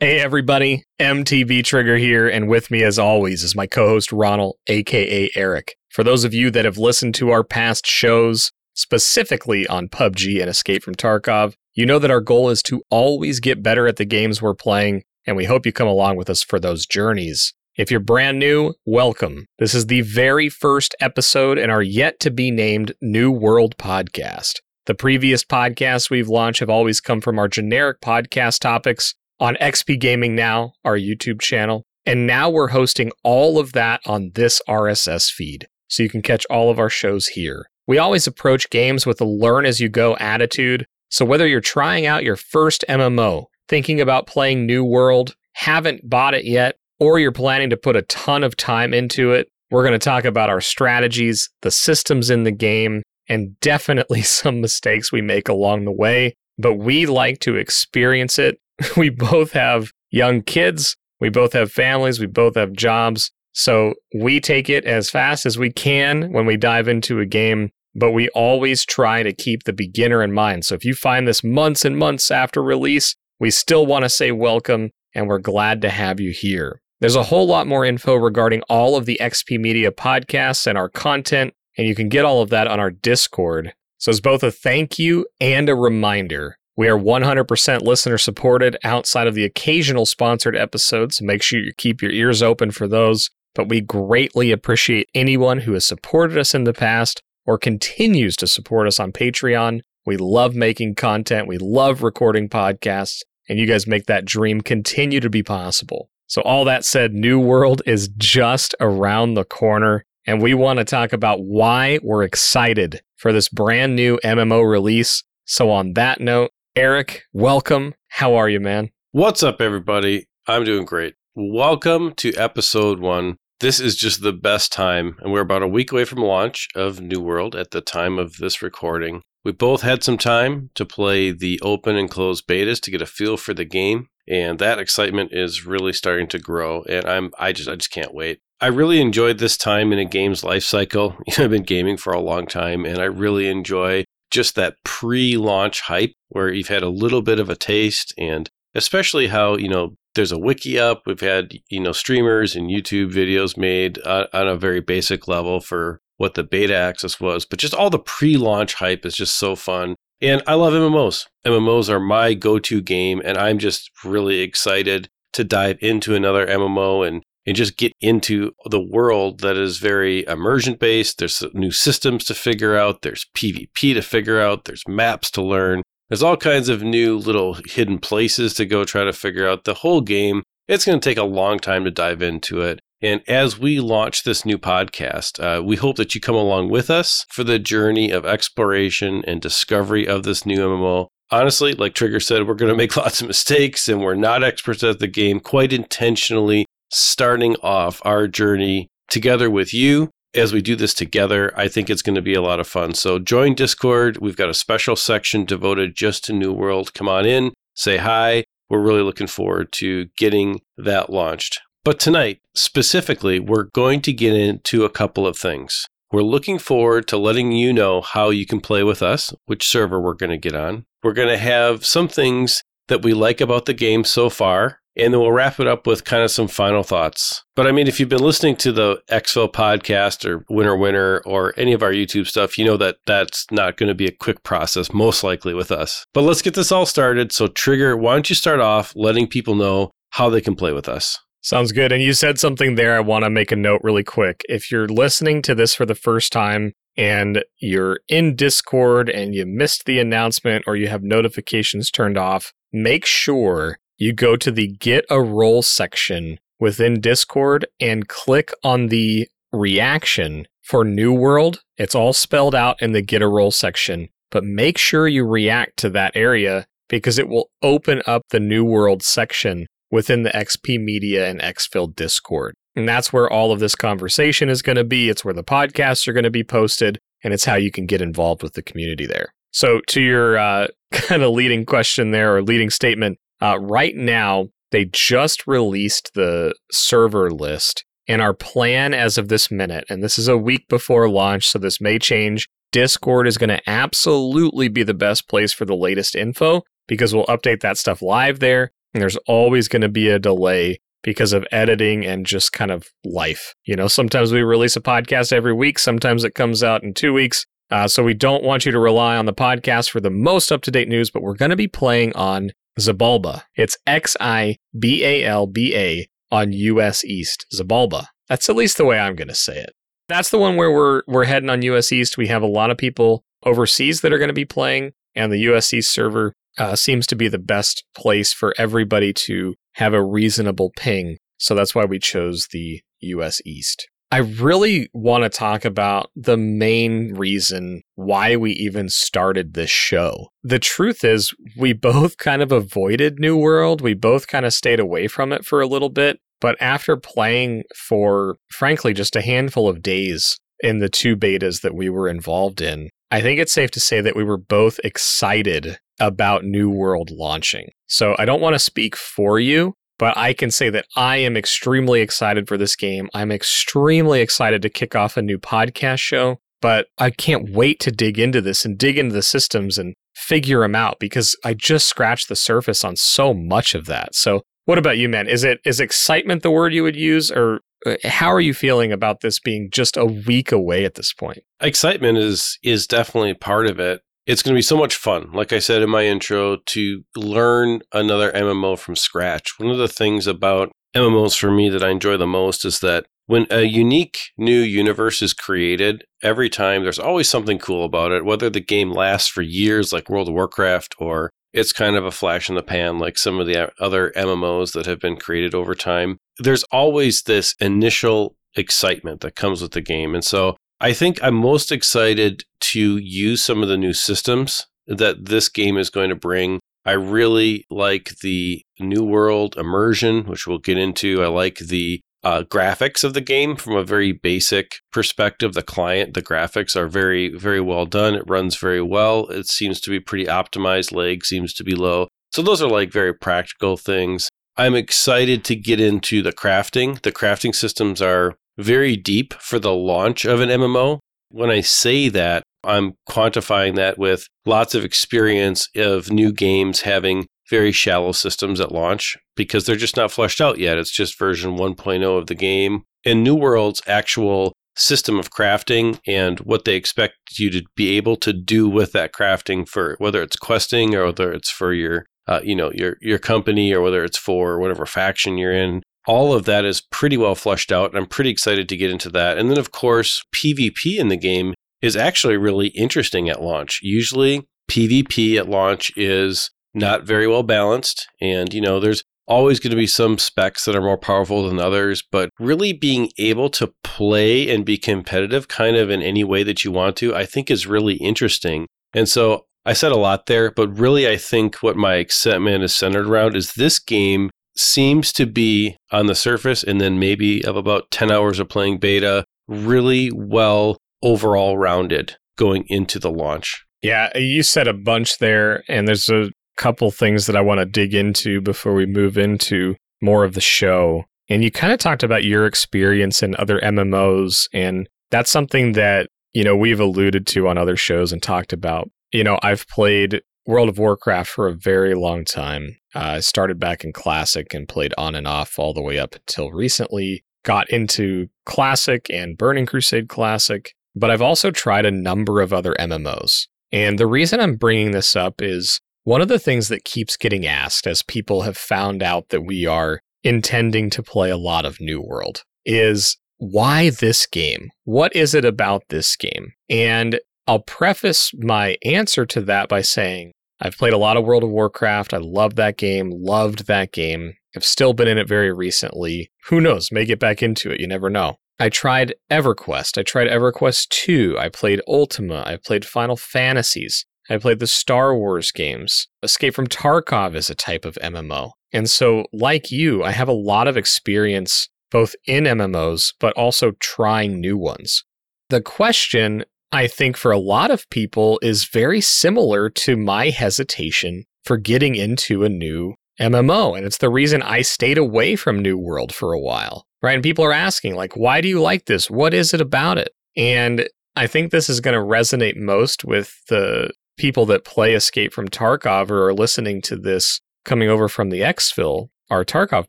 Hey, everybody. MTB Trigger here, and with me, as always, is my co host Ronal, aka Eric. For those of you that have listened to our past shows, specifically on PUBG and Escape from Tarkov, you know that our goal is to always get better at the games we're playing, and we hope you come along with us for those journeys. If you're brand new, welcome. This is the very first episode in our yet to be named New World podcast. The previous podcasts we've launched have always come from our generic podcast topics on XP Gaming Now, our YouTube channel. And now we're hosting all of that on this RSS feed, so you can catch all of our shows here. We always approach games with a learn as you go attitude. So whether you're trying out your first MMO, thinking about playing New World, haven't bought it yet, or you're planning to put a ton of time into it, we're going to talk about our strategies, the systems in the game, and definitely some mistakes we make along the way. But we like to experience it we both have young kids, we both have families, we both have jobs. So we take it as fast as we can when we dive into a game, but we always try to keep the beginner in mind. So if you find this months and months after release, we still want to say welcome and we're glad to have you here. There's a whole lot more info regarding all of the XP Media podcasts and our content, and you can get all of that on our Discord. So it's both a thank you and a reminder we are 100% listener supported outside of the occasional sponsored episodes, so make sure you keep your ears open for those. But we greatly appreciate anyone who has supported us in the past or continues to support us on Patreon. We love making content, we love recording podcasts, and you guys make that dream continue to be possible. So, all that said, New World is just around the corner, and we want to talk about why we're excited for this brand new MMO release. So, on that note, Eric, welcome. How are you, man? What's up, everybody? I'm doing great. Welcome to episode one. This is just the best time, and we're about a week away from launch of New World at the time of this recording. We both had some time to play the open and closed betas to get a feel for the game, and that excitement is really starting to grow. And I'm I just I just can't wait. I really enjoyed this time in a game's life cycle. I've been gaming for a long time, and I really enjoy just that pre-launch hype where you've had a little bit of a taste and especially how you know there's a wiki up. We've had you know streamers and youtube videos made uh, on a very basic level for what the beta access was but just all the pre-launch hype is just so fun. And i love mmos mmos are my go-to game and i'm just really excited to dive into another mmo and and just get into the world that is very immersion based. There's new systems to figure out, there's PvP to figure out, there's maps to learn. There's all kinds of new little hidden places to go try to figure out the whole game. It's going to take a long time to dive into it. And as we launch this new podcast, uh, we hope that you come along with us for the journey of exploration and discovery of this new MMO. Honestly, like Trigger said, we're going to make lots of mistakes and we're not experts at the game quite intentionally starting off our journey together with you. As we do this together, I think it's going to be a lot of fun. So join Discord. We've got a special section devoted just to New World. Come on in, say hi. We're really looking forward to getting that launched. But tonight, specifically, we're going to get into a couple of things. We're looking forward to letting you know how you can play with us, which server we're going to get on. We're going to have some things that we like about the game so far and then we'll wrap it up with kind of some final thoughts. But I mean, if you've been listening to the Exfil podcast or Winner Winner or any of our YouTube stuff, you know that that's not going to be a quick process, most likely with us. But let's get this all started. So, Trigger, why don't you start off letting people know how they can play with us? Sounds good. And you said something there. I want to make a note really quick. If you're listening to this for the first time, and you're in Discord and you missed the announcement or you have notifications turned off, make sure you go to the Get a Role section within Discord and click on the reaction for New World. It's all spelled out in the Get a Role section, but make sure you react to that area because it will open up the New World section within the XP Media and Exfil Discord. And that's where all of this conversation is going to be. It's where the podcasts are going to be posted, and it's how you can get involved with the community there. So, to your uh, kind of leading question there or leading statement, uh, right now, they just released the server list, and our plan as of this minute, and this is a week before launch, so this may change. Discord is going to absolutely be the best place for the latest info because we'll update that stuff live there. And there's always going to be a delay because of editing and just kind of life. You know, sometimes we release a podcast every week, sometimes it comes out in two weeks. Uh, so we don't want you to rely on the podcast for the most up to date news, but we're going to be playing on Xibalba. It's X I B A L B A on US East. Zabalba. That's at least the way I'm going to say it. That's the one where we're we're heading on US East. We have a lot of people overseas that are going to be playing, and the US East server uh, seems to be the best place for everybody to have a reasonable ping. So that's why we chose the US East. I really want to talk about the main reason why we even started this show. The truth is, we both kind of avoided New World. We both kind of stayed away from it for a little bit. But after playing for, frankly, just a handful of days in the two betas that we were involved in, I think it's safe to say that we were both excited about New World launching. So I don't want to speak for you, but I can say that I am extremely excited for this game. I'm extremely excited to kick off a new podcast show, but I can't wait to dig into this and dig into the systems and figure them out because I just scratched the surface on so much of that. So, what about you, man? Is it is excitement the word you would use or uh, how are you feeling about this being just a week away at this point? Excitement is is definitely part of it it's going to be so much fun, like I said in my intro, to learn another MMO from scratch. One of the things about MMOs for me that I enjoy the most is that when a unique new universe is created, every time there's always something cool about it, whether the game lasts for years like World of Warcraft or it's kind of a flash in the pan like some of the other MMOs that have been created over time. There's always this initial excitement that comes with the game. And so I think I'm most excited to use some of the new systems that this game is going to bring. I really like the New World immersion, which we'll get into. I like the uh, graphics of the game from a very basic perspective. The client, the graphics are very, very well done. It runs very well. It seems to be pretty optimized. Lag seems to be low. So, those are like very practical things. I'm excited to get into the crafting. The crafting systems are very deep for the launch of an MMO. When I say that, I'm quantifying that with lots of experience of new games having very shallow systems at launch because they're just not fleshed out yet. It's just version 1.0 of the game. And New World's actual system of crafting and what they expect you to be able to do with that crafting for whether it's questing or whether it's for your uh, you know your your company or whether it's for whatever faction you're in all of that is pretty well fleshed out. and I'm pretty excited to get into that. And then, of course, PvP in the game is actually really interesting at launch. Usually, PvP at launch is not very well balanced. And, you know, there's always going to be some specs that are more powerful than others, but really being able to play and be competitive kind of in any way that you want to, I think is really interesting. And so I said a lot there, but really I think what my excitement is centered around is this game seems to be on the surface, and then maybe of about 10 hours of playing beta, really well overall rounded going into the launch. Yeah, you said a bunch there, and there's a couple things that I want to dig into before we move into more of the show. And you kind of talked about your experience in other MMOs, and that's something that, you know, we've alluded to on other shows and talked about. You know, I've played World of Warcraft for a very long time. Uh, I started back in Classic and played on and off all the way up until recently. Got into Classic and Burning Crusade Classic, but I've also tried a number of other MMOs. And the reason I'm bringing this up is one of the things that keeps getting asked as people have found out that we are intending to play a lot of New World is why this game? What is it about this game? And I'll preface my answer to that by saying I've played a lot of World of Warcraft. I love that game, loved that game. I've still been in it very recently. Who knows? May get back into it. You never know. I tried EverQuest. I tried EverQuest 2. I played Ultima. I played Final Fantasies. I played the Star Wars games. Escape from Tarkov is a type of MMO. And so, like you, I have a lot of experience both in MMOs, but also trying new ones. The question I think for a lot of people is very similar to my hesitation for getting into a new MMO. And it's the reason I stayed away from New World for a while, right? And people are asking, like, why do you like this? What is it about it? And I think this is going to resonate most with the people that play Escape from Tarkov or are listening to this coming over from the Exfil, our Tarkov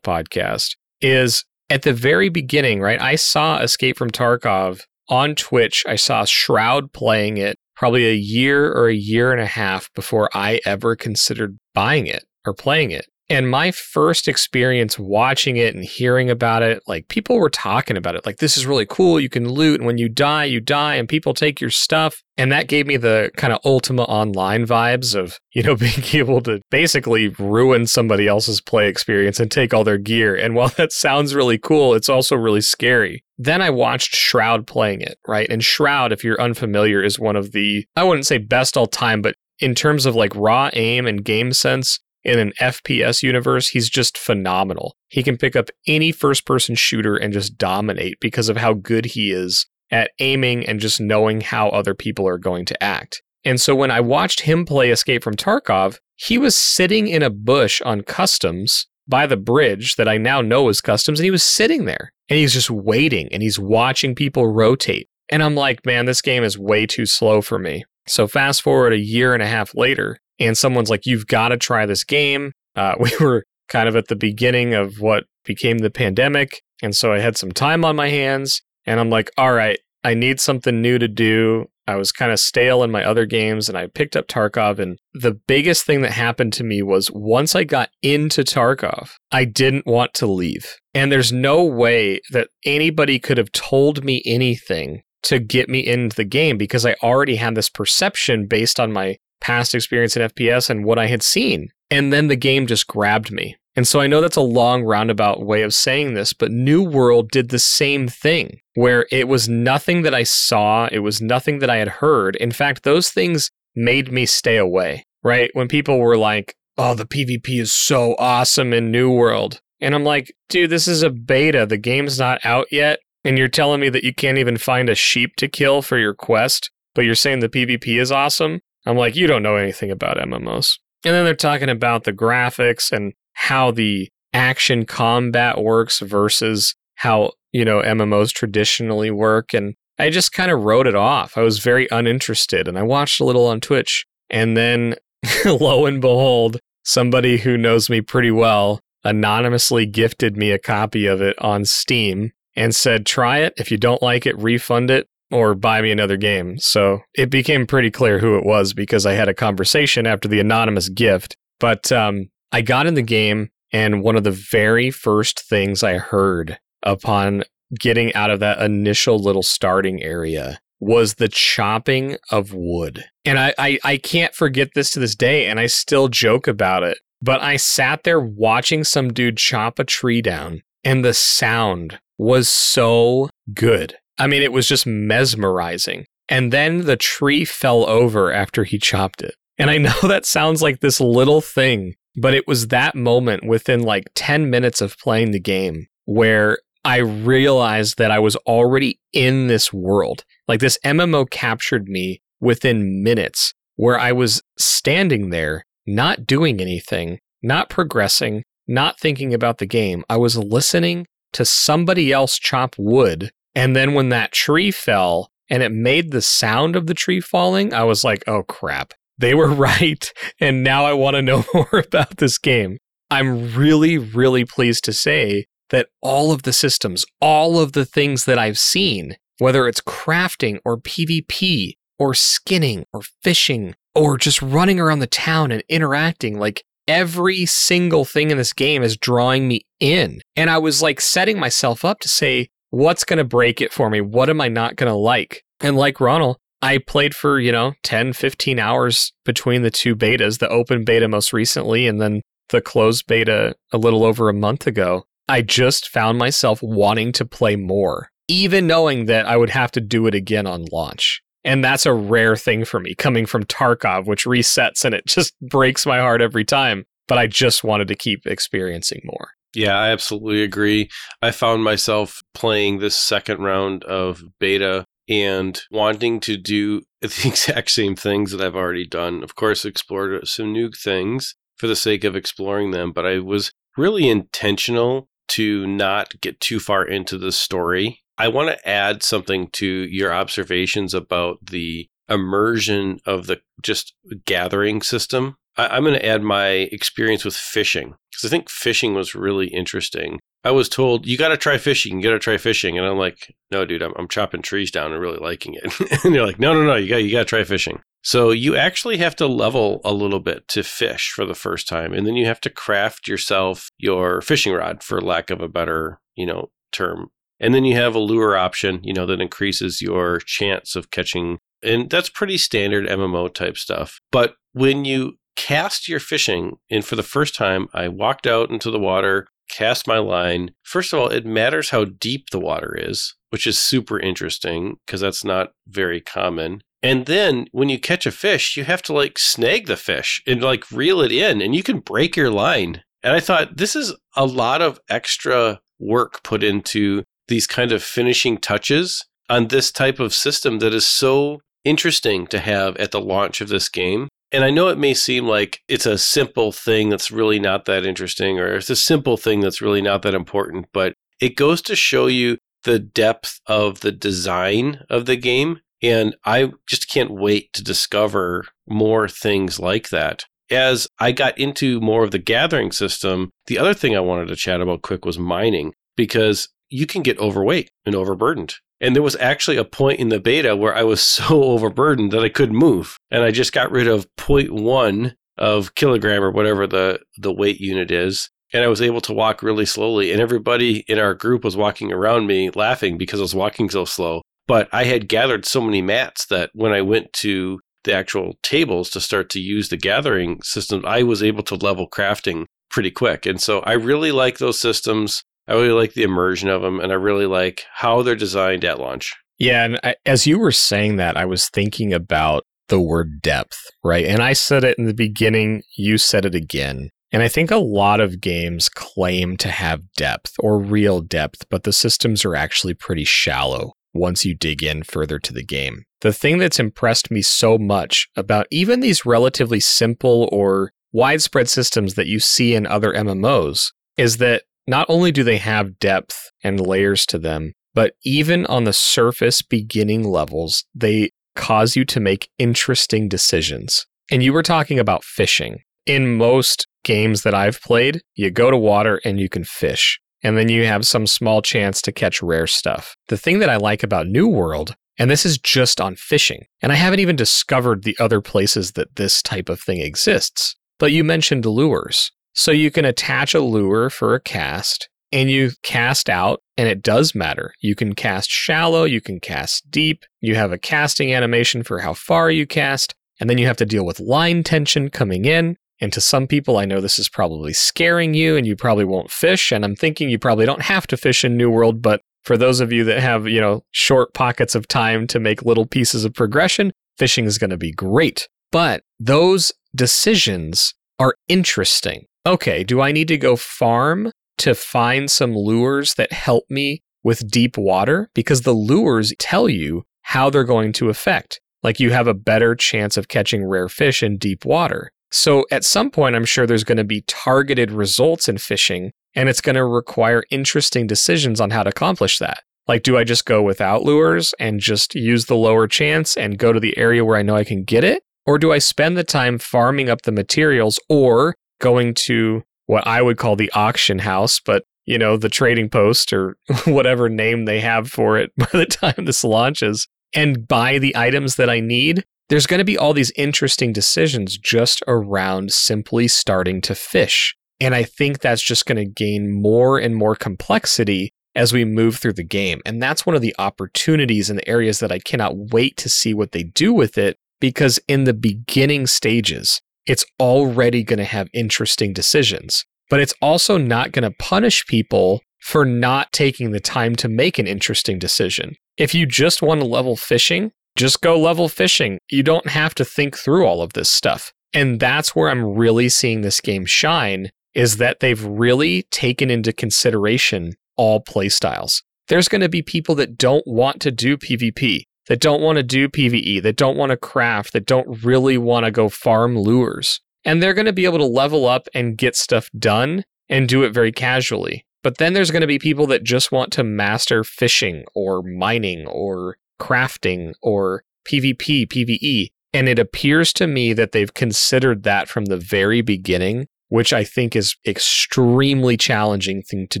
podcast, is at the very beginning, right? I saw Escape from Tarkov on Twitch. I saw Shroud playing it probably a year or a year and a half before I ever considered buying it or playing it. And my first experience watching it and hearing about it, like people were talking about it, like this is really cool. You can loot, and when you die, you die, and people take your stuff. And that gave me the kind of Ultima Online vibes of, you know, being able to basically ruin somebody else's play experience and take all their gear. And while that sounds really cool, it's also really scary. Then I watched Shroud playing it, right? And Shroud, if you're unfamiliar, is one of the, I wouldn't say best all time, but in terms of like raw aim and game sense, in an FPS universe, he's just phenomenal. He can pick up any first person shooter and just dominate because of how good he is at aiming and just knowing how other people are going to act. And so when I watched him play Escape from Tarkov, he was sitting in a bush on customs by the bridge that I now know is customs, and he was sitting there and he's just waiting and he's watching people rotate. And I'm like, man, this game is way too slow for me. So fast forward a year and a half later, and someone's like, you've got to try this game. Uh, we were kind of at the beginning of what became the pandemic. And so I had some time on my hands. And I'm like, all right, I need something new to do. I was kind of stale in my other games and I picked up Tarkov. And the biggest thing that happened to me was once I got into Tarkov, I didn't want to leave. And there's no way that anybody could have told me anything to get me into the game because I already had this perception based on my past experience in FPS and what I had seen. And then the game just grabbed me. And so I know that's a long roundabout way of saying this, but New World did the same thing where it was nothing that I saw, it was nothing that I had heard. In fact, those things made me stay away, right? When people were like, oh, the PvP is so awesome in New World. And I'm like, dude, this is a beta. The game's not out yet. And you're telling me that you can't even find a sheep to kill for your quest, but you're saying the PvP is awesome? I'm like, you don't know anything about MMOs. And then they're talking about the graphics and how the action combat works versus how, you know, MMOs traditionally work. And I just kind of wrote it off. I was very uninterested and I watched a little on Twitch. And then lo and behold, somebody who knows me pretty well anonymously gifted me a copy of it on Steam and said, try it. If you don't like it, refund it or buy me another game. So it became pretty clear who it was because I had a conversation after the anonymous gift. But um, I got in the game, and one of the very first things I heard upon getting out of that initial little starting area was the chopping of wood. And I, I, I can't forget this to this day, and I still joke about it. But I sat there watching some dude chop a tree down, and the sound was so good. I mean, it was just mesmerizing. And then the tree fell over after he chopped it. And I know that sounds like this little thing, but it was that moment within like 10 minutes of playing the game where I realized that I was already in this world. Like this MMO captured me within minutes where I was standing there, not doing anything, not progressing, not thinking about the game. I was listening to somebody else chop wood and then when that tree fell and it made the sound of the tree falling, I was like, oh crap, they were right. And now I want to know more about this game. I'm really, really pleased to say that all of the systems, all of the things that I've seen, whether it's crafting or PvP or skinning or fishing or just running around the town and interacting, like every single thing in this game is drawing me in. And I was like setting myself up to say, what's going to break it for me? What am I not going to like? And like Ronal, I played for, you know, 10, 15 hours between the two betas, the open beta most recently, and then the closed beta a little over a month ago. I just found myself wanting to play more, even knowing that I would have to do it again on launch. And that's a rare thing for me coming from Tarkov, which resets and it just breaks my heart every time. But I just wanted to keep experiencing more. Yeah, I absolutely agree. I found myself playing this second round of beta and wanting to do the exact same things that I've already done. Of course, explored some new things for the sake of exploring them, but I was really intentional to not get too far into the story. I want to add something to your observations about the immersion of the just gathering system I, am going to add my experience with fishing because I think fishing was really interesting. I was told you got to try fishing, you got to try fishing, and I'm like, no, dude, I'm, I'm chopping trees down and really liking it. and they're like, no, no, no, you got you got to try fishing. So you actually have to level a little bit to fish for the first time, and then you have to craft yourself your fishing rod, for lack of a better, you know, term. And then you have a lure option, you know, that increases your chance of catching. And that's pretty standard MMO type stuff. But when you cast your fishing, and for the first time, I walked out into the water, cast my line. First of all, it matters how deep the water is, which is super interesting because that's not very common. And then when you catch a fish, you have to like snag the fish and like reel it in, and you can break your line. And I thought this is a lot of extra work put into these kind of finishing touches on this type of system that is so interesting to have at the launch of this game. And I know it may seem like it's a simple thing that's really not that interesting, or it's a simple thing that's really not that important, but it goes to show you the depth of the design of the game. And I just can't wait to discover more things like that. As I got into more of the gathering system, the other thing I wanted to chat about quick was mining, because you can get overweight and overburdened. And there was actually a point in the beta where I was so overburdened that I couldn't move. And I just got rid of 0.1 of kilogram or whatever the, the weight unit is. And I was able to walk really slowly. And everybody in our group was walking around me laughing because I was walking so slow. But I had gathered so many mats that when I went to the actual tables to start to use the gathering system, I was able to level crafting pretty quick. And so I really like those systems. I really like the immersion of them, and I really like how they're designed at launch. Yeah, and I, as you were saying that, I was thinking about the word depth, right? And I said it in the beginning, you said it again. And I think a lot of games claim to have depth or real depth, but the systems are actually pretty shallow once you dig in further to the game. The thing that's impressed me so much about even these relatively simple or widespread systems that you see in other MMOs is that not only do they have depth and layers to them, but even on the surface beginning levels, they cause you to make interesting decisions. And you were talking about fishing. In most games that I've played, you go to water and you can fish, and then you have some small chance to catch rare stuff. The thing that I like about New World, and this is just on fishing, and I haven't even discovered the other places that this type of thing exists, but you mentioned lures. So you can attach a lure for a cast and you cast out, and it does matter. You can cast shallow, you can cast deep, you have a casting animation for how far you cast, and then you have to deal with line tension coming in. And to some people, I know this is probably scaring you and you probably won't fish. And I'm thinking you probably don't have to fish in New World, but for those of you that have, you know, short pockets of time to make little pieces of progression, fishing is going to be great. But those decisions are interesting okay, do I need to go farm to find some lures that help me with deep water? Because the lures tell you how they're going to affect. Like you have a better chance of catching rare fish in deep water. So at some point, I'm sure there's going to be targeted results in fishing, and it's going to require interesting decisions on how to accomplish that. Like, do I just go without lures and just use the lower chance and go to the area where I know I can get it? Or do I spend the time farming up the materials or going to what I would call the auction house, but you know, the trading post or whatever name they have for it by the time this launches and buy the items that I need. There's going to be all these interesting decisions just around simply starting to fish. And I think that's just going to gain more and more complexity as we move through the game. And that's one of the opportunities and the areas that I cannot wait to see what they do with it because in the beginning stages, it's already going to have interesting decisions. But it's also not going to punish people for not taking the time to make an interesting decision. If you just want to level fishing, just go level fishing. You don't have to think through all of this stuff. And that's where I'm really seeing this game shine is that they've really taken into consideration all playstyles. There's going to be people that don't want to do PvP that don't want to do PvE, that don't want to craft, that don't really want to go farm lures. And they're going to be able to level up and get stuff done and do it very casually. But then there's going to be people that just want to master fishing or mining or crafting or PvP, PvE. And it appears to me that they've considered that from the very beginning, which I think is extremely challenging thing to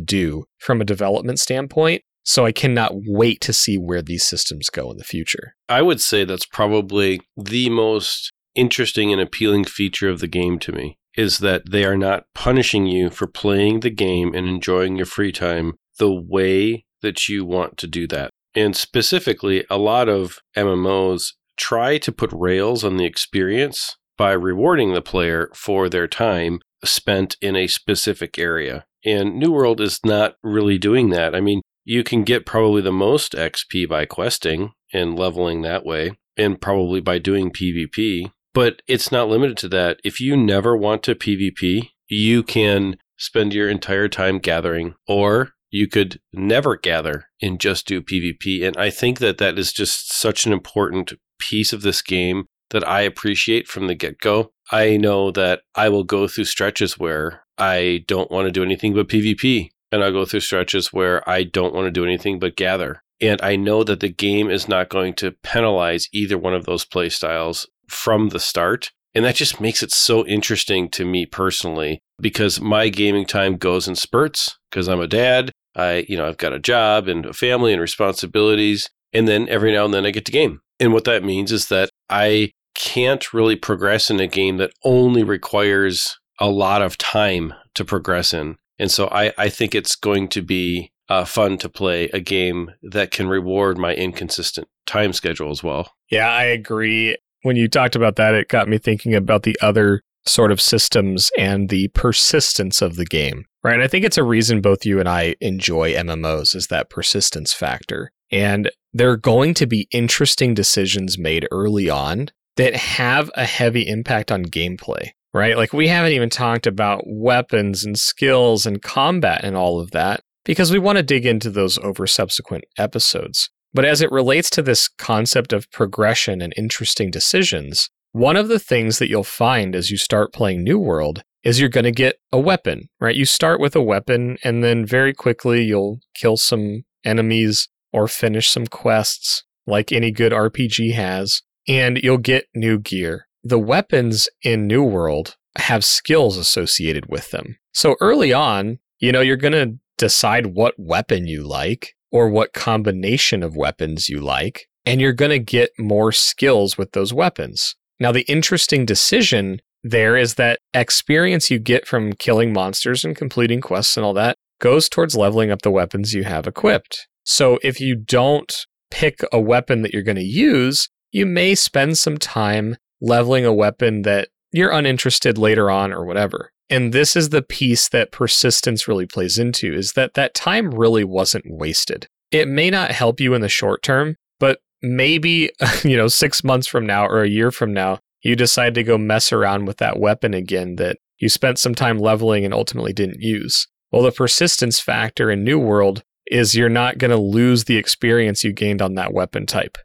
do from a development standpoint. So I cannot wait to see where these systems go in the future. I would say that's probably the most interesting and appealing feature of the game to me is that they are not punishing you for playing the game and enjoying your free time the way that you want to do that. And specifically, a lot of MMOs try to put rails on the experience by rewarding the player for their time spent in a specific area. And New World is not really doing that. I mean, you can get probably the most XP by questing and leveling that way, and probably by doing PvP. But it's not limited to that. If you never want to PvP, you can spend your entire time gathering, or you could never gather and just do PvP. And I think that that is just such an important piece of this game that I appreciate from the get go. I know that I will go through stretches where I don't want to do anything but PvP. And I'll go through stretches where I don't want to do anything but gather. And I know that the game is not going to penalize either one of those play styles from the start. And that just makes it so interesting to me personally because my gaming time goes in spurts because I'm a dad. I, you know, I've got a job and a family and responsibilities. And then every now and then I get to game. And what that means is that I can't really progress in a game that only requires a lot of time to progress in. And so I, I think it's going to be uh, fun to play a game that can reward my inconsistent time schedule as well. Yeah, I agree. When you talked about that, it got me thinking about the other sort of systems and the persistence of the game. Right. I think it's a reason both you and I enjoy MMOs is that persistence factor. And there are going to be interesting decisions made early on that have a heavy impact on gameplay, right? Like we haven't even talked about weapons and skills and combat and all of that because we want to dig into those over subsequent episodes. But as it relates to this concept of progression and interesting decisions, one of the things that you'll find as you start playing New World is you're going to get a weapon, right? You start with a weapon and then very quickly you'll kill some enemies or finish some quests like any good RPG has, and you'll get new gear. The weapons in New World have skills associated with them. So early on, you know, you're going to decide what weapon you like or what combination of weapons you like, and you're going to get more skills with those weapons. Now, the interesting decision there is that experience you get from killing monsters and completing quests and all that goes towards leveling up the weapons you have equipped. So if you don't pick a weapon that you're going to use, you may spend some time leveling a weapon that you're uninterested later on or whatever. And this is the piece that persistence really plays into is that that time really wasn't wasted. It may not help you in the short term, but maybe, you know, 6 months from now or a year from now, you decide to go mess around with that weapon again that you spent some time leveling and ultimately didn't use. Well, the persistence factor in New World is you're not going to lose the experience you gained on that weapon type.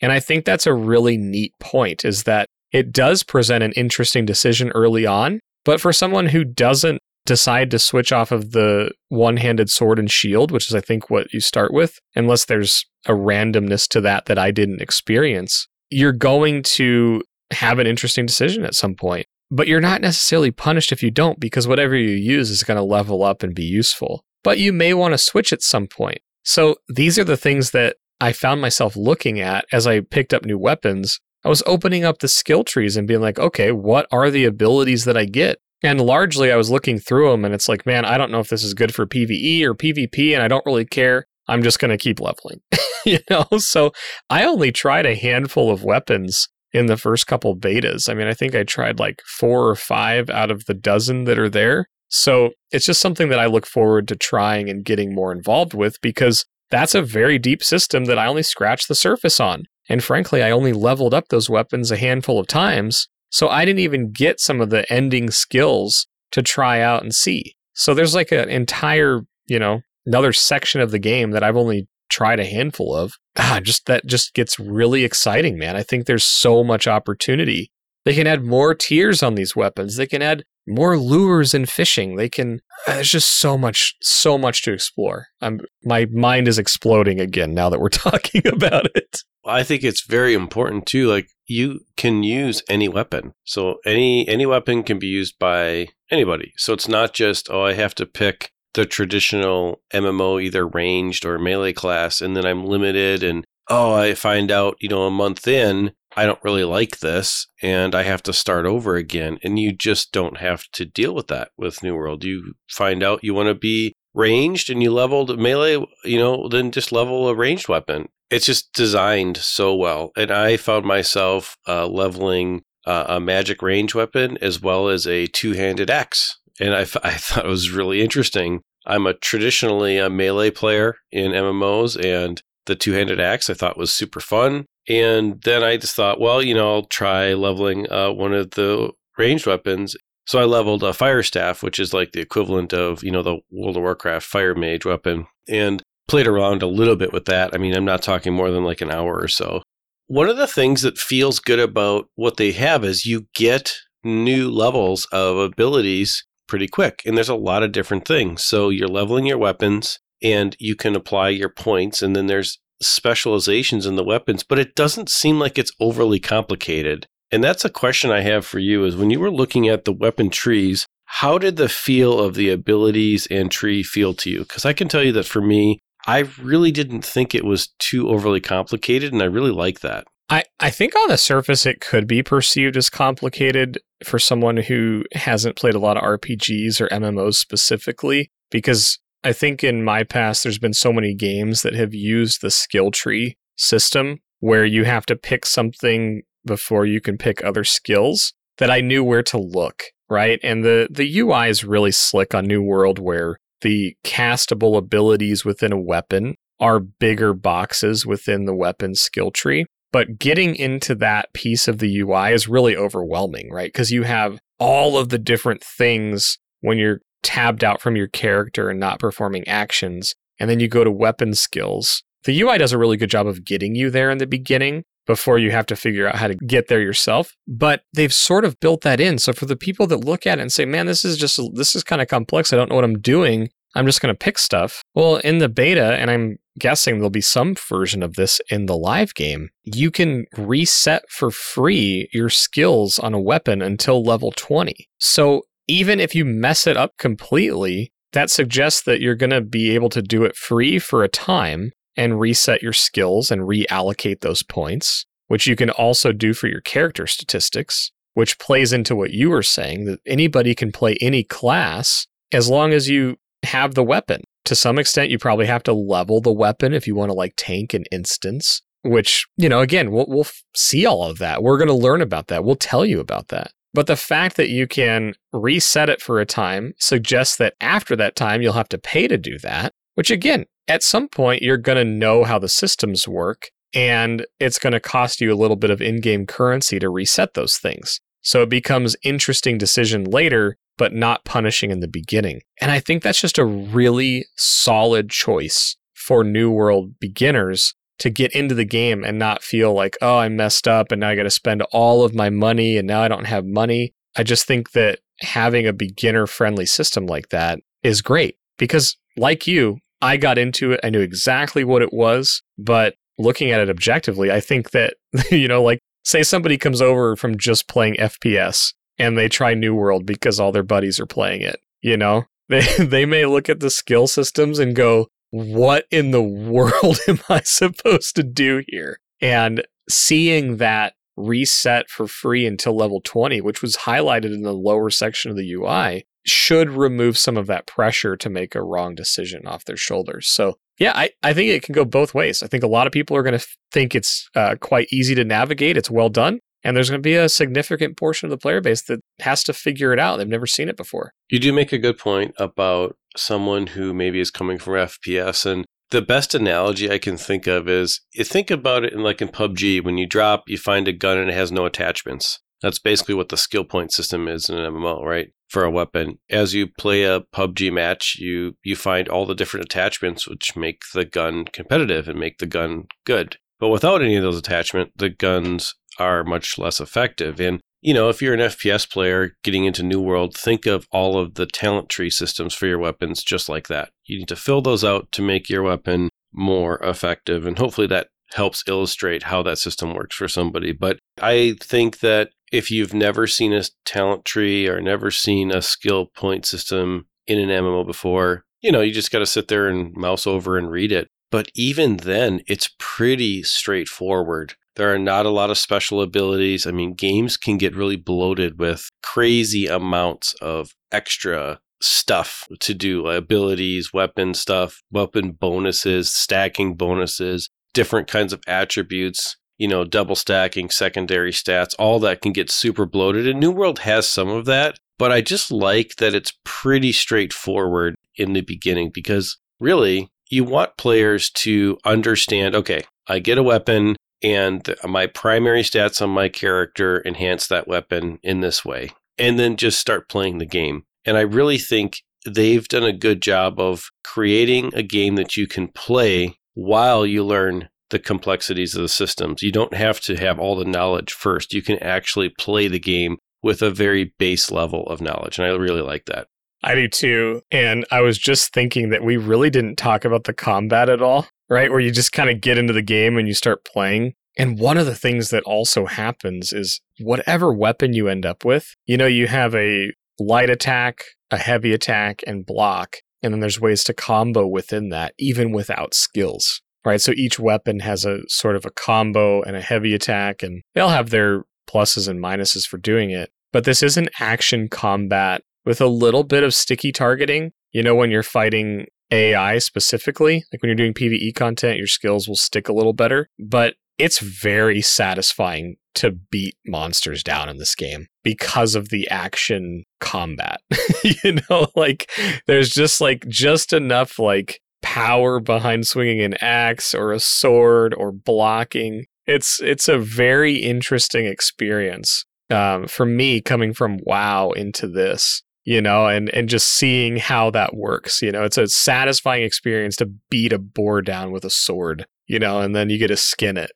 And I think that's a really neat point is that it does present an interesting decision early on, but for someone who doesn't decide to switch off of the one-handed sword and shield, which is I think what you start with, unless there's a randomness to that that I didn't experience, you're going to have an interesting decision at some point. But you're not necessarily punished if you don't because whatever you use is going to level up and be useful but you may want to switch at some point. So these are the things that I found myself looking at as I picked up new weapons. I was opening up the skill trees and being like, okay, what are the abilities that I get? And largely I was looking through them and it's like, man, I don't know if this is good for PvE or PvP and I don't really care. I'm just going to keep leveling. you know, so I only tried a handful of weapons in the first couple betas. I mean, I think I tried like four or five out of the dozen that are there. So it's just something that I look forward to trying and getting more involved with because that's a very deep system that I only scratched the surface on. And frankly, I only leveled up those weapons a handful of times. So I didn't even get some of the ending skills to try out and see. So there's like an entire, you know, another section of the game that I've only tried a handful of. Ah, just that just gets really exciting, man. I think there's so much opportunity. They can add more tiers on these weapons. They can add more lures and fishing. They can. Uh, there's just so much, so much to explore. I'm my mind is exploding again now that we're talking about it. I think it's very important too. Like you can use any weapon. So any any weapon can be used by anybody. So it's not just oh I have to pick the traditional MMO either ranged or melee class and then I'm limited and oh I find out, you know, a month in I don't really like this and I have to start over again and you just don't have to deal with that with New World. You find out you want to be ranged and you leveled melee, you know, then just level a ranged weapon. It's just designed so well. And I found myself uh, leveling uh, a magic range weapon as well as a two handed axe. And I, I thought it was really interesting. I'm a traditionally a melee player in MMOs, and the two handed axe I thought was super fun. And then I just thought, well, you know, I'll try leveling uh, one of the ranged weapons. So I leveled a fire staff, which is like the equivalent of, you know, the World of Warcraft fire mage weapon, and played around a little bit with that. I mean, I'm not talking more than like an hour or so. One of the things that feels good about what they have is you get new levels of abilities pretty quick. And there's a lot of different things. So you're leveling your weapons and you can apply your points, and then there's specializations in the weapons, but it doesn't seem like it's overly complicated. And that's a question I have for you is when you were looking at the weapon trees, how did the feel of the abilities and tree feel to you? Because I can tell you that for me, I really didn't think it was too overly complicated, and I really like that. I, I think on the surface it could be perceived as complicated for someone who hasn't played a lot of RPGs or MMOs specifically, because I think in my past there's been so many games that have used the skill tree system where you have to pick something before you can pick other skills that I knew where to look, right? And the the UI is really slick on New World where the castable abilities within a weapon are bigger boxes within the weapon skill tree. But getting into that piece of the UI is really overwhelming, right? Because you have all of the different things when you're tabbed out from your character and not performing actions. And then you go to weapon skills. The UI does a really good job of getting you there in the beginning before you have to figure out how to get there yourself. But they've sort of built that in. So for the people that look at it and say, man, this is just, this is kind of complex. I don't know what I'm doing. I'm just going to pick stuff. Well, in the beta, and I'm guessing there'll be some version of this in the live game, you can reset for free your skills on a weapon until level 20. So even if you mess it up completely, that suggests that you're going to be able to do it free for a time and reset your skills and reallocate those points, which you can also do for your character statistics, which plays into what you were saying that anybody can play any class as long as you have the weapon. To some extent, you probably have to level the weapon if you want to like tank an instance, which, you know, again, we'll, we'll see all of that. We're going to learn about that. We'll tell you about that. But the fact that you can reset it for a time suggests that after that time, you'll have to pay to do that, which again, at some point, you're going to know how the systems work and it's going to cost you a little bit of in game currency to reset those things. So it becomes interesting decision later, but not punishing in the beginning. And I think that's just a really solid choice for New World beginners to get into the game and not feel like, oh, I messed up and now I got to spend all of my money and now I don't have money. I just think that having a beginner friendly system like that is great because, like you, I got into it. I knew exactly what it was, but looking at it objectively, I think that, you know, like say somebody comes over from just playing FPS and they try New World because all their buddies are playing it, you know? They, they may look at the skill systems and go, what in the world am I supposed to do here? And seeing that reset for free until level 20, which was highlighted in the lower section of the UI, should remove some of that pressure to make a wrong decision off their shoulders. So, yeah, I, I think it can go both ways. I think a lot of people are going to think it's uh, quite easy to navigate, it's well done. And there's going to be a significant portion of the player base that has to figure it out. They've never seen it before. You do make a good point about someone who maybe is coming from FPS. And the best analogy I can think of is you think about it in like in PUBG, when you drop, you find a gun and it has no attachments. That's basically what the skill point system is in an MMO, right? For a weapon. As you play a PUBG match, you you find all the different attachments which make the gun competitive and make the gun good. But without any of those attachments, the guns are much less effective. And, you know, if you're an FPS player getting into New World, think of all of the talent tree systems for your weapons just like that. You need to fill those out to make your weapon more effective. And hopefully that helps illustrate how that system works for somebody. But I think that if you've never seen a talent tree or never seen a skill point system in an MMO before, you know, you just got to sit there and mouse over and read it. But even then, it's pretty straightforward. There are not a lot of special abilities. I mean, games can get really bloated with crazy amounts of extra stuff to do abilities, weapon stuff, weapon bonuses, stacking bonuses, different kinds of attributes, you know, double stacking, secondary stats, all that can get super bloated. And New World has some of that, but I just like that it's pretty straightforward in the beginning because really you want players to understand okay, I get a weapon and my primary stats on my character enhance that weapon in this way, and then just start playing the game. And I really think they've done a good job of creating a game that you can play while you learn the complexities of the systems. You don't have to have all the knowledge first. You can actually play the game with a very base level of knowledge. And I really like that. I do too. And I was just thinking that we really didn't talk about the combat at all, right? Where you just kind of get into the game and you start playing. And one of the things that also happens is whatever weapon you end up with, you know, you have a light attack, a heavy attack, and block. And then there's ways to combo within that, even without skills, right? So each weapon has a sort of a combo and a heavy attack, and they'll have their pluses and minuses for doing it. But this is an action combat with a little bit of sticky targeting. You know, when you're fighting AI specifically, like when you're doing PvE content, your skills will stick a little better. But it's very satisfying to beat monsters down in this game because of the action combat. you know, like there's just like just enough like power behind swinging an axe or a sword or blocking. It's it's a very interesting experience um, for me coming from WoW into this you know, and and just seeing how that works. You know, it's a satisfying experience to beat a boar down with a sword, you know, and then you get to skin it.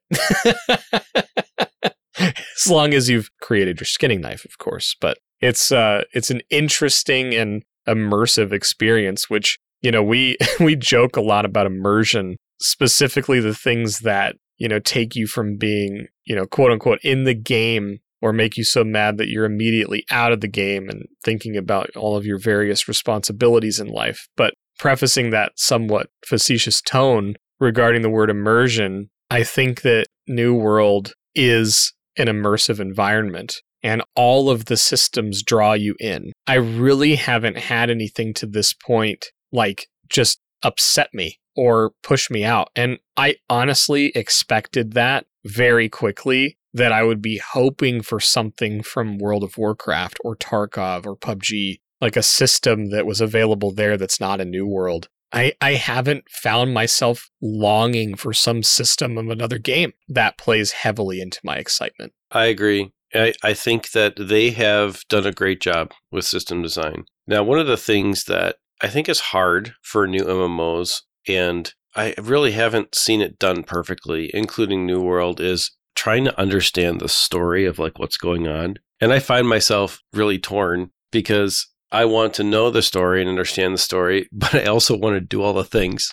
as long as you've created your skinning knife, of course. But it's uh it's an interesting and immersive experience, which, you know, we we joke a lot about immersion, specifically the things that, you know, take you from being, you know, quote unquote in the game or make you so mad that you're immediately out of the game and thinking about all of your various responsibilities in life. But prefacing that somewhat facetious tone regarding the word immersion, I think that New World is an immersive environment and all of the systems draw you in. I really haven't had anything to this point like just upset me or push me out. And I honestly expected that very quickly that I would be hoping for something from World of Warcraft or Tarkov or PUBG, like a system that was available there that's not a new world. I, I haven't found myself longing for some system of another game that plays heavily into my excitement. I agree. I, I think that they have done a great job with system design. Now, one of the things that I think is hard for new MMOs, and I really haven't seen it done perfectly, including New World, is trying to understand the story of like what's going on. And I find myself really torn because I want to know the story and understand the story, but I also want to do all the things.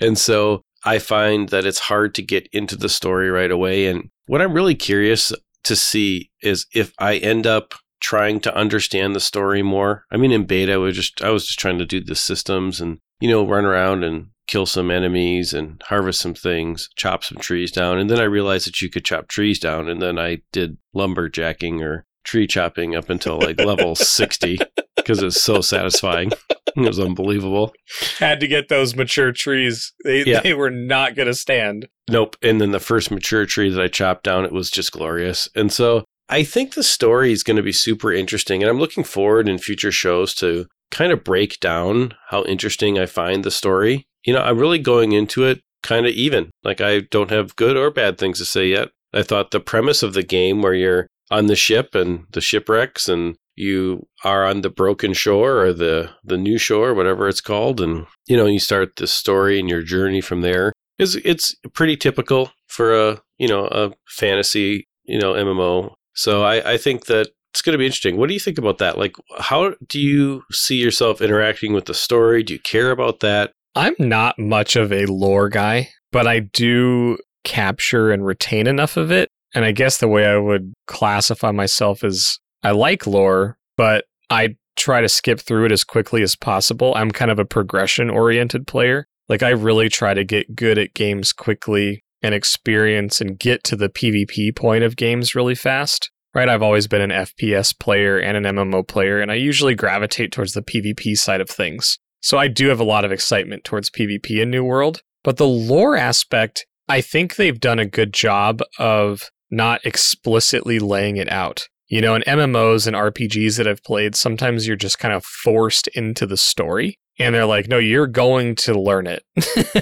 And so I find that it's hard to get into the story right away. And what I'm really curious to see is if I end up trying to understand the story more. I mean, in beta, I was just I was just trying to do the systems and you know run around and kill some enemies and harvest some things, chop some trees down. And then I realized that you could chop trees down. And then I did lumberjacking or tree chopping up until like level 60 because it's so satisfying. It was unbelievable. Had to get those mature trees. They, yeah. they were not going to stand. Nope. And then the first mature tree that I chopped down, it was just glorious. And so I think the story is going to be super interesting. And I'm looking forward in future shows to kind of break down how interesting I find the story you know, I'm really going into it kind of even. Like I don't have good or bad things to say yet. I thought the premise of the game where you're on the ship and the shipwrecks and you are on the broken shore or the the new shore whatever it's called and you know you start the story and your journey from there is it's pretty typical for a you know a fantasy you know MMO so I, I think that it's going to be interesting. What do you think about that? Like, how do you see yourself interacting with the story? Do you care about that? I'm not much of a lore guy, but I do capture and retain enough of it. And I guess the way I would classify myself is I like lore, but I try to skip through it as quickly as possible. I'm kind of a progression oriented player. Like I really try to get good at games quickly and experience and get to the PvP point of games really fast. Right? I've always been an FPS player and an MMO player, and I usually gravitate towards the PvP side of things. So I do have a lot of excitement towards PvP in New World. But the lore aspect, I think they've done a good job of not explicitly laying it out. You know, in MMOs and RPGs that I've played, sometimes you're just kind of forced into the story. And they're like, no, you're going to learn it.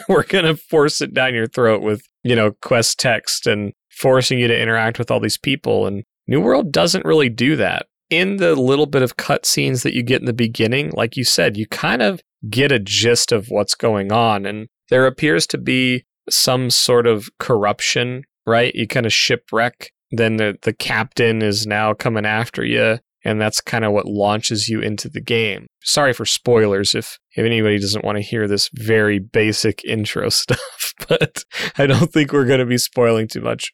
We're going to force it down your throat with, you know, quest text and forcing you to interact with all these people. And New World doesn't really do that. In the little bit of cutscenes that you get in the beginning, like you said, you kind of get a gist of what's going on. And there appears to be some sort of corruption, right? You kind of shipwreck then the, the captain is now coming after you and that's kind of what launches you into the game. Sorry for spoilers if, if anybody doesn't want to hear this very basic intro stuff, but I don't think we're going to be spoiling too much.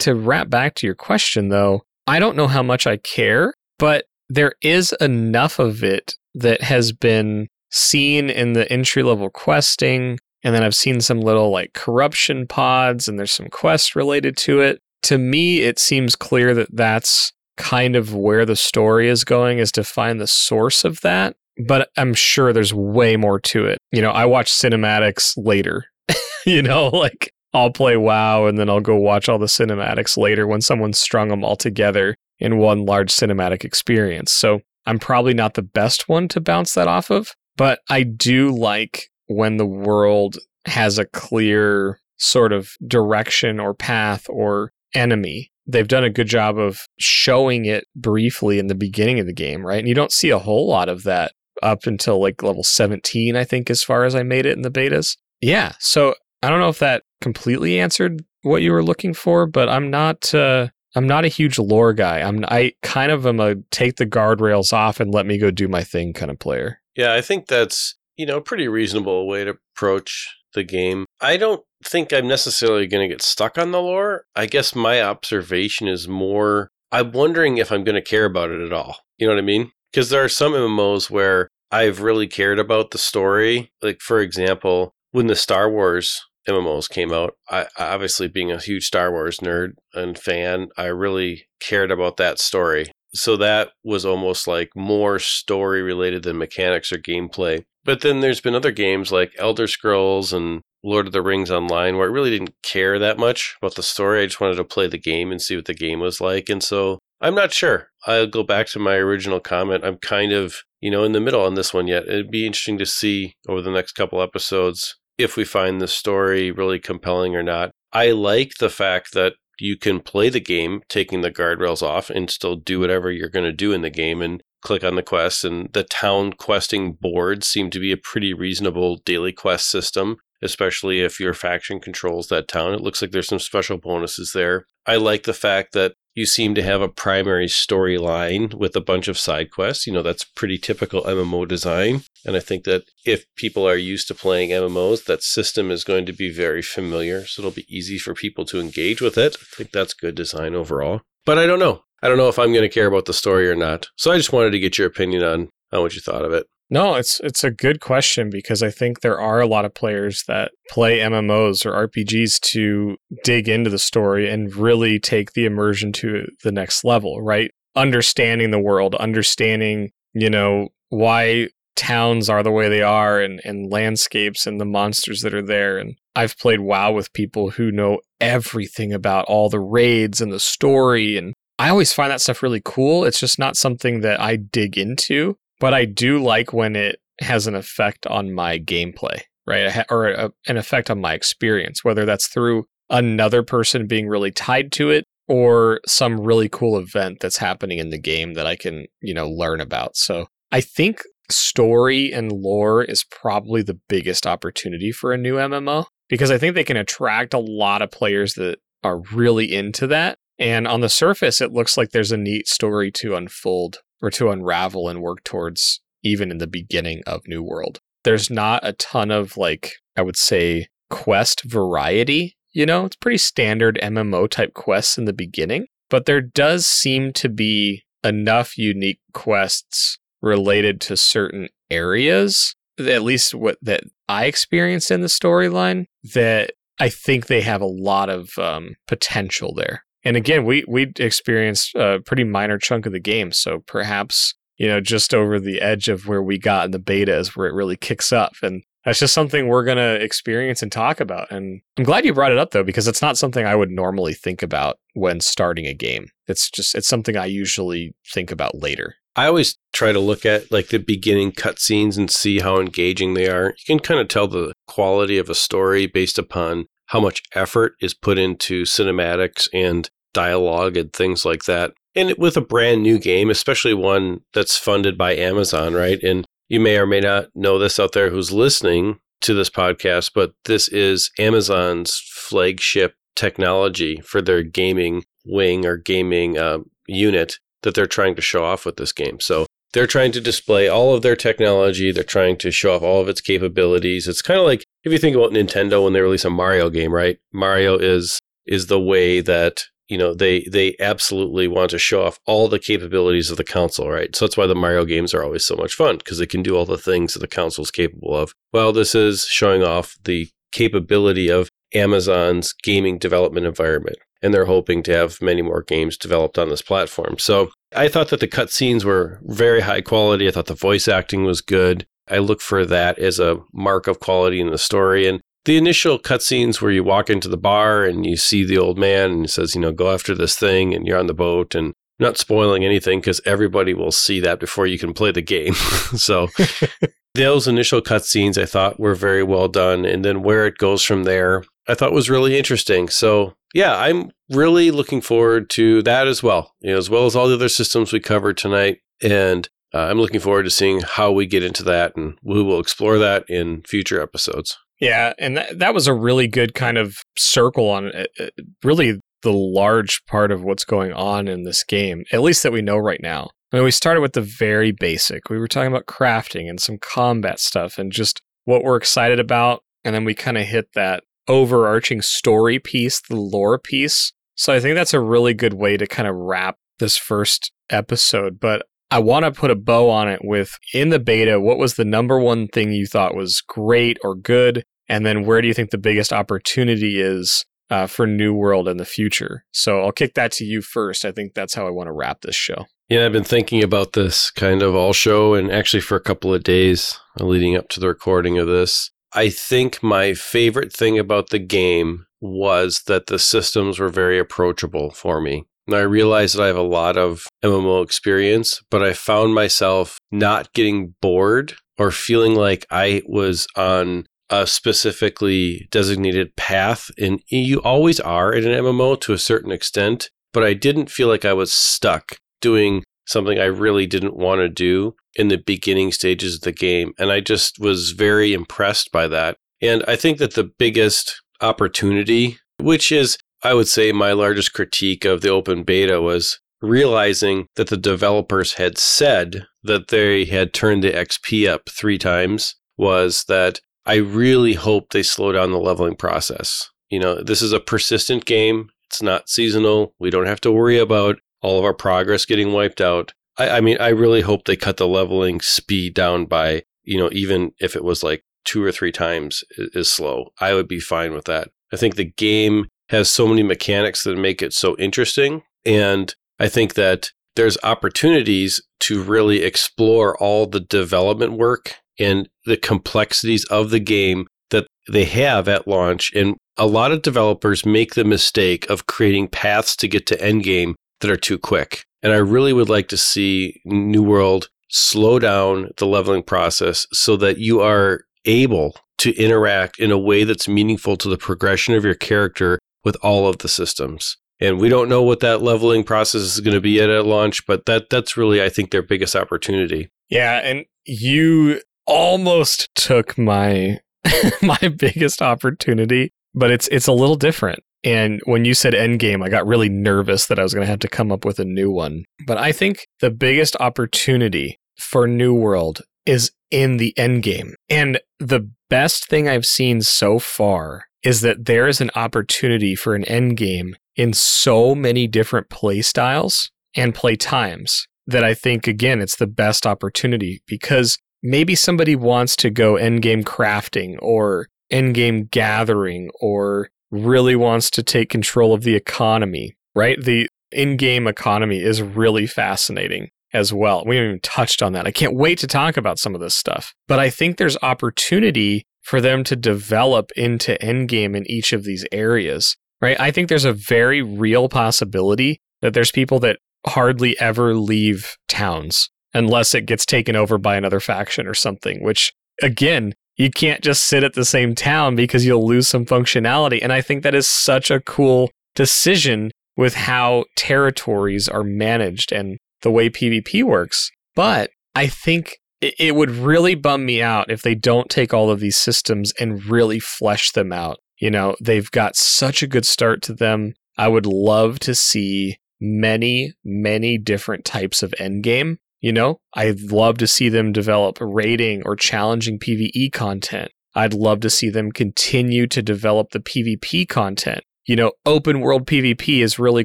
To wrap back to your question though, I don't know how much I care, but there is enough of it that has been seen in the entry level questing. And then I've seen some little like corruption pods and there's some quests related to it to me, it seems clear that that's kind of where the story is going is to find the source of that. But I'm sure there's way more to it. You know, I watch cinematics later. you know, like I'll play WoW and then I'll go watch all the cinematics later when someone's strung them all together in one large cinematic experience. So I'm probably not the best one to bounce that off of, but I do like when the world has a clear sort of direction or path or enemy. They've done a good job of showing it briefly in the beginning of the game, right? And you don't see a whole lot of that up until like level 17, I think, as far as I made it in the betas. Yeah. So I don't know if that completely answered what you were looking for, but I'm not uh I'm not a huge lore guy. I'm I kind of am a take the guardrails off and let me go do my thing kind of player. Yeah, I think that's, you know, a pretty reasonable way to approach the game. I don't think I'm necessarily going to get stuck on the lore. I guess my observation is more I'm wondering if I'm going to care about it at all. You know what I mean? Because there are some MMOs where I've really cared about the story. Like, for example, when the Star Wars MMOs came out, I obviously being a huge Star Wars nerd and fan, I really cared about that story. So that was almost like more story related than mechanics or gameplay. But then there's been other games like Elder Scrolls and Lord of the Rings Online where I really didn't care that much about the story. I just wanted to play the game and see what the game was like. And so I'm not sure. I'll go back to my original comment. I'm kind of, you know, in the middle on this one yet. It'd be interesting to see over the next couple episodes if we find the story really compelling or not. I like the fact that you can play the game taking the guardrails off and still do whatever you're going to do in the game and click on the quest and the town questing boards seem to be a pretty reasonable daily quest system especially if your faction controls that town. It looks like there's some special bonuses there. I like the fact that you seem to have a primary storyline with a bunch of side quests. You know, that's pretty typical MMO design. And I think that if people are used to playing MMOs, that system is going to be very familiar. So it'll be easy for people to engage with it. I think that's good design overall. But I don't know. I don't know if I'm going to care about the story or not. So I just wanted to get your opinion on, on what you thought of it. No, it's it's a good question because I think there are a lot of players that play MMOs or RPGs to dig into the story and really take the immersion to the next level, right? Understanding the world, understanding, you know, why towns are the way they are and, and landscapes and the monsters that are there. And I've played WoW with people who know everything about all the raids and the story. And I always find that stuff really cool. It's just not something that I dig into but I do like when it has an effect on my gameplay, right? Or a, an effect on my experience, whether that's through another person being really tied to it or some really cool event that's happening in the game that I can, you know, learn about. So I think story and lore is probably the biggest opportunity for a new MMO because I think they can attract a lot of players that are really into that. And on the surface, it looks like there's a neat story to unfold or to unravel and work towards even in the beginning of New World. There's not a ton of like I would say quest variety You know, it's pretty standard MMO type quests in the beginning, but there does seem to be enough unique quests related to certain areas, at least what that I experienced in the storyline, that I think they have a lot of um, potential there. And again, we we experienced a pretty minor chunk of the game, so perhaps you know just over the edge of where we got in the beta is where it really kicks up, and that's just something we're gonna experience and talk about. And I'm glad you brought it up though, because it's not something I would normally think about when starting a game. It's just it's something I usually think about later. I always try to look at like the beginning cutscenes and see how engaging they are. You can kind of tell the quality of a story based upon how much effort is put into cinematics and dialogue and things like that. And with a brand new game, especially one that's funded by Amazon, right? And you may or may not know this out there who's listening to this podcast, but this is Amazon's flagship technology for their gaming wing or gaming uh, unit that they're trying to show off with this game. So they're trying to display all of their technology. They're trying to show off all of its capabilities. It's kind of like if you think about Nintendo when they release a Mario game, right? Mario is is the way that you know they they absolutely want to show off all the capabilities of the console, right? So that's why the Mario games are always so much fun because they can do all the things that the console is capable of. Well, this is showing off the capability of Amazon's gaming development environment and they're hoping to have many more games developed on this platform. So I thought that the cutscenes were very high quality. I thought the voice acting was good. I look for that as a mark of quality in the story. And the initial cutscenes where you walk into the bar and you see the old man and he says, you know, go after this thing and you're on the boat and not spoiling anything because everybody will see that before you can play the game. so those initial cutscenes I thought were very well done. And then where it goes from there, I thought was really interesting. So yeah, I'm really looking forward to that as well, you know, as well as all the other systems we covered tonight. And uh, I'm looking forward to seeing how we get into that, and we will explore that in future episodes. Yeah, and that, that was a really good kind of circle on uh, uh, really the large part of what's going on in this game, at least that we know right now. I mean, we started with the very basic. We were talking about crafting and some combat stuff and just what we're excited about. And then we kind of hit that overarching story piece, the lore piece. So I think that's a really good way to kind of wrap this first episode. But I want to put a bow on it with in the beta, what was the number one thing you thought was great or good? And then where do you think the biggest opportunity is uh, for New World in the future? So I'll kick that to you first. I think that's how I want to wrap this show. Yeah, I've been thinking about this kind of all show and actually for a couple of days leading up to the recording of this. I think my favorite thing about the game was that the systems were very approachable for me. And I realized that I have a lot of MMO experience, but I found myself not getting bored or feeling like I was on a specifically designated path. And you always are in an MMO to a certain extent, but I didn't feel like I was stuck doing something I really didn't want to do in the beginning stages of the game. And I just was very impressed by that. And I think that the biggest opportunity, which is, I would say, my largest critique of the open beta, was realizing that the developers had said that they had turned the XP up three times, was that I really hope they slow down the leveling process. You know, this is a persistent game. It's not seasonal. We don't have to worry about all of our progress getting wiped out. I, I mean, I really hope they cut the leveling speed down by, you know, even if it was like two or three times is slow. I would be fine with that. I think the game has so many mechanics that make it so interesting. And I think that there's opportunities to really explore all the development work and the complexities of the game that they have at launch. And a lot of developers make the mistake of creating paths to get to endgame that are too quick. And I really would like to see New World slow down the leveling process so that you are able to interact in a way that's meaningful to the progression of your character with all of the systems. And we don't know what that leveling process is going to be at, at launch, but that that's really I think their biggest opportunity. Yeah, and you almost took my my biggest opportunity, but it's it's a little different. And when you said endgame, I got really nervous that I was going to have to come up with a new one. But I think the biggest opportunity for New World is in the endgame. And the best thing I've seen so far is that there is an opportunity for an end game in so many different play styles and play times that I think, again, it's the best opportunity because maybe somebody wants to go end game crafting or end game gathering or really wants to take control of the economy, right? The in game economy is really fascinating as well. We haven't even touched on that. I can't wait to talk about some of this stuff. But I think there's opportunity for them to develop into endgame in each of these areas, right? I think there's a very real possibility that there's people that hardly ever leave towns unless it gets taken over by another faction or something, which again, you can't just sit at the same town because you'll lose some functionality. And I think that is such a cool decision with how territories are managed and the way PvP works. But I think it would really bum me out if they don't take all of these systems and really flesh them out. You know, they've got such a good start to them. I would love to see many, many different types of endgame. You know, I'd love to see them develop rating or challenging PvE content. I'd love to see them continue to develop the PvP content. You know, open world PvP is really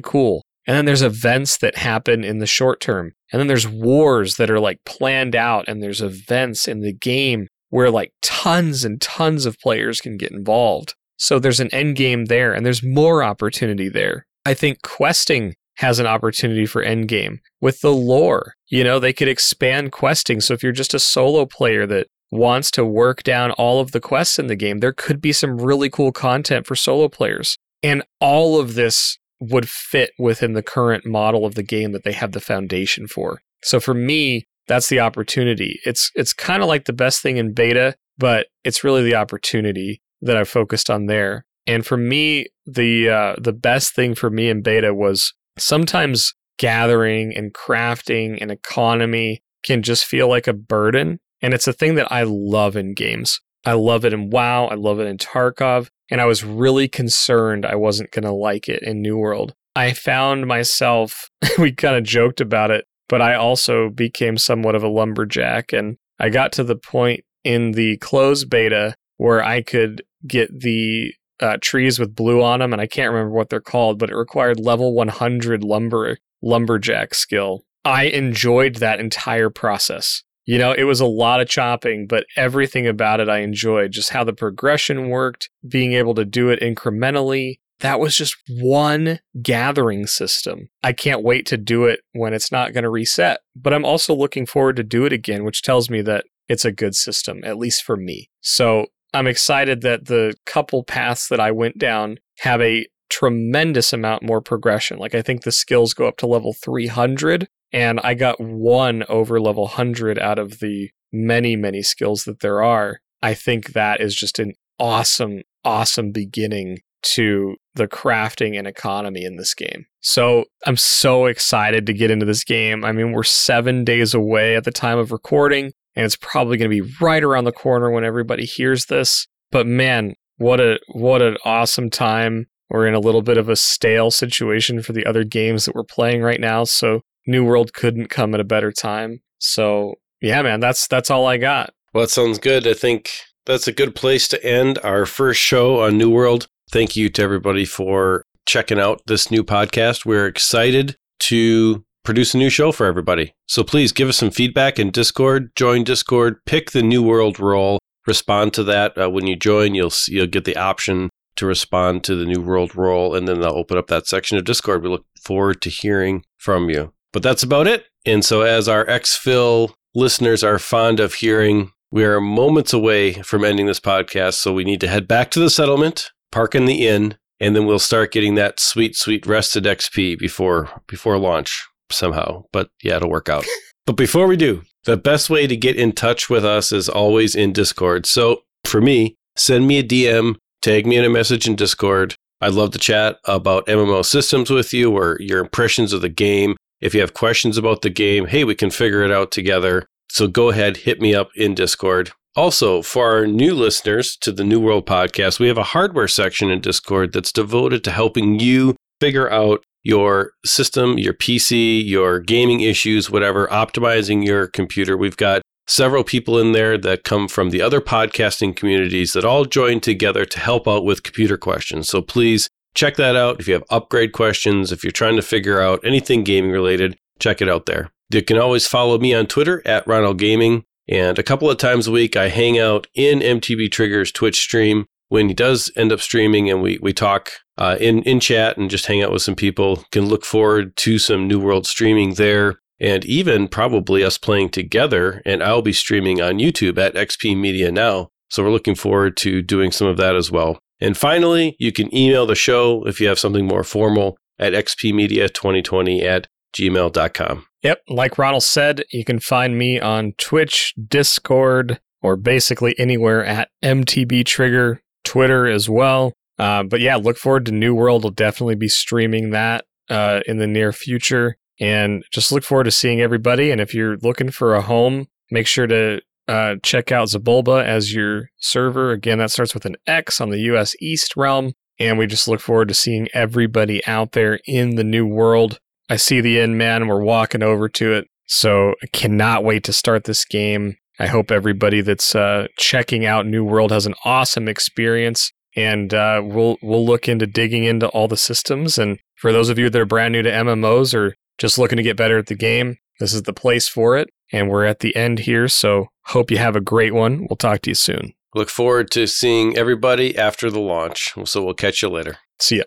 cool. And then there's events that happen in the short term. And then there's wars that are like planned out. And there's events in the game where like tons and tons of players can get involved. So there's an end game there and there's more opportunity there. I think questing has an opportunity for endgame. with the lore. You know, they could expand questing. So if you're just a solo player that wants to work down all of the quests in the game, there could be some really cool content for solo players. And all of this would fit within the current model of the game that they have the foundation for. So for me, that's the opportunity. It's it's kind of like the best thing in beta, but it's really the opportunity that I focused on there. And for me, the uh, the best thing for me in beta was sometimes gathering and crafting and economy can just feel like a burden, and it's a thing that I love in games. I love it in WoW. I love it in Tarkov. And I was really concerned I wasn't going to like it in New World. I found myself, we kind of joked about it, but I also became somewhat of a lumberjack. And I got to the point in the closed beta where I could get the uh, trees with blue on them, and I can't remember what they're called, but it required level 100 lumber lumberjack skill. I enjoyed that entire process. You know, it was a lot of chopping, but everything about it I enjoyed. Just how the progression worked, being able to do it incrementally. That was just one gathering system. I can't wait to do it when it's not going to reset, but I'm also looking forward to do it again, which tells me that it's a good system, at least for me. So I'm excited that the couple paths that I went down have a tremendous amount more progression. Like I think the skills go up to level 300 and I got one over level 100 out of the many, many skills that there are. I think that is just an awesome, awesome beginning to the crafting and economy in this game. So I'm so excited to get into this game. I mean, we're seven days away at the time of recording, and it's probably going to be right around the corner when everybody hears this. But man, what a what an awesome time. We're in a little bit of a stale situation for the other games that we're playing right now. So New World couldn't come at a better time. So yeah, man, that's that's all I got. Well, that sounds good. I think that's a good place to end our first show on New World. Thank you to everybody for checking out this new podcast. We're excited to produce a new show for everybody. So please give us some feedback in Discord. Join Discord. Pick the New World role. Respond to that uh, when you join. You'll you'll get the option to respond to the New World role, and then they'll open up that section of Discord. We look forward to hearing from you. But that's about it. And so, as our exfil listeners are fond of hearing, we are moments away from ending this podcast. So, we need to head back to the settlement, park in the inn, and then we'll start getting that sweet, sweet rested XP before before launch somehow. But yeah, it'll work out. but before we do, the best way to get in touch with us is always in Discord. So for me, send me a DM, tag me in a message in Discord. I'd love to chat about MMO systems with you or your impressions of the game. If you have questions about the game, hey, we can figure it out together. So go ahead, hit me up in Discord. Also, for our new listeners to the New World podcast, we have a hardware section in Discord that's devoted to helping you figure out your system, your PC, your gaming issues, whatever, optimizing your computer. We've got several people in there that come from the other podcasting communities that all join together to help out with computer questions. So please check that out. If you have upgrade questions, if you're trying to figure out anything gaming related, check it out there. You can always follow me on Twitter at Ronal Gaming. And a couple of times a week, I hang out in MTB Trigger's Twitch stream when he does end up streaming and we, we talk uh, in, in chat and just hang out with some people. Can look forward to some New World streaming there and even probably us playing together. And I'll be streaming on YouTube at XP Media now. So we're looking forward to doing some of that as well. And finally, you can email the show if you have something more formal at xpmedia2020 at gmail.com. Yep. Like Ronal said, you can find me on Twitch, Discord, or basically anywhere at MTB Trigger, Twitter as well. Uh, but yeah, look forward to New World. We'll definitely be streaming that uh, in the near future. And just look forward to seeing everybody. And if you're looking for a home, make sure to uh, check out Xibalba as your server. Again, that starts with an X on the US East realm. And we just look forward to seeing everybody out there in the new world. I see the end, man. We're walking over to it. So I cannot wait to start this game. I hope everybody that's uh, checking out New World has an awesome experience. And uh, we'll we'll look into digging into all the systems. And for those of you that are brand new to MMOs or just looking to get better at the game, this is the place for it. And we're at the end here, so hope you have a great one. We'll talk to you soon. Look forward to seeing everybody after the launch. So we'll catch you later. See ya.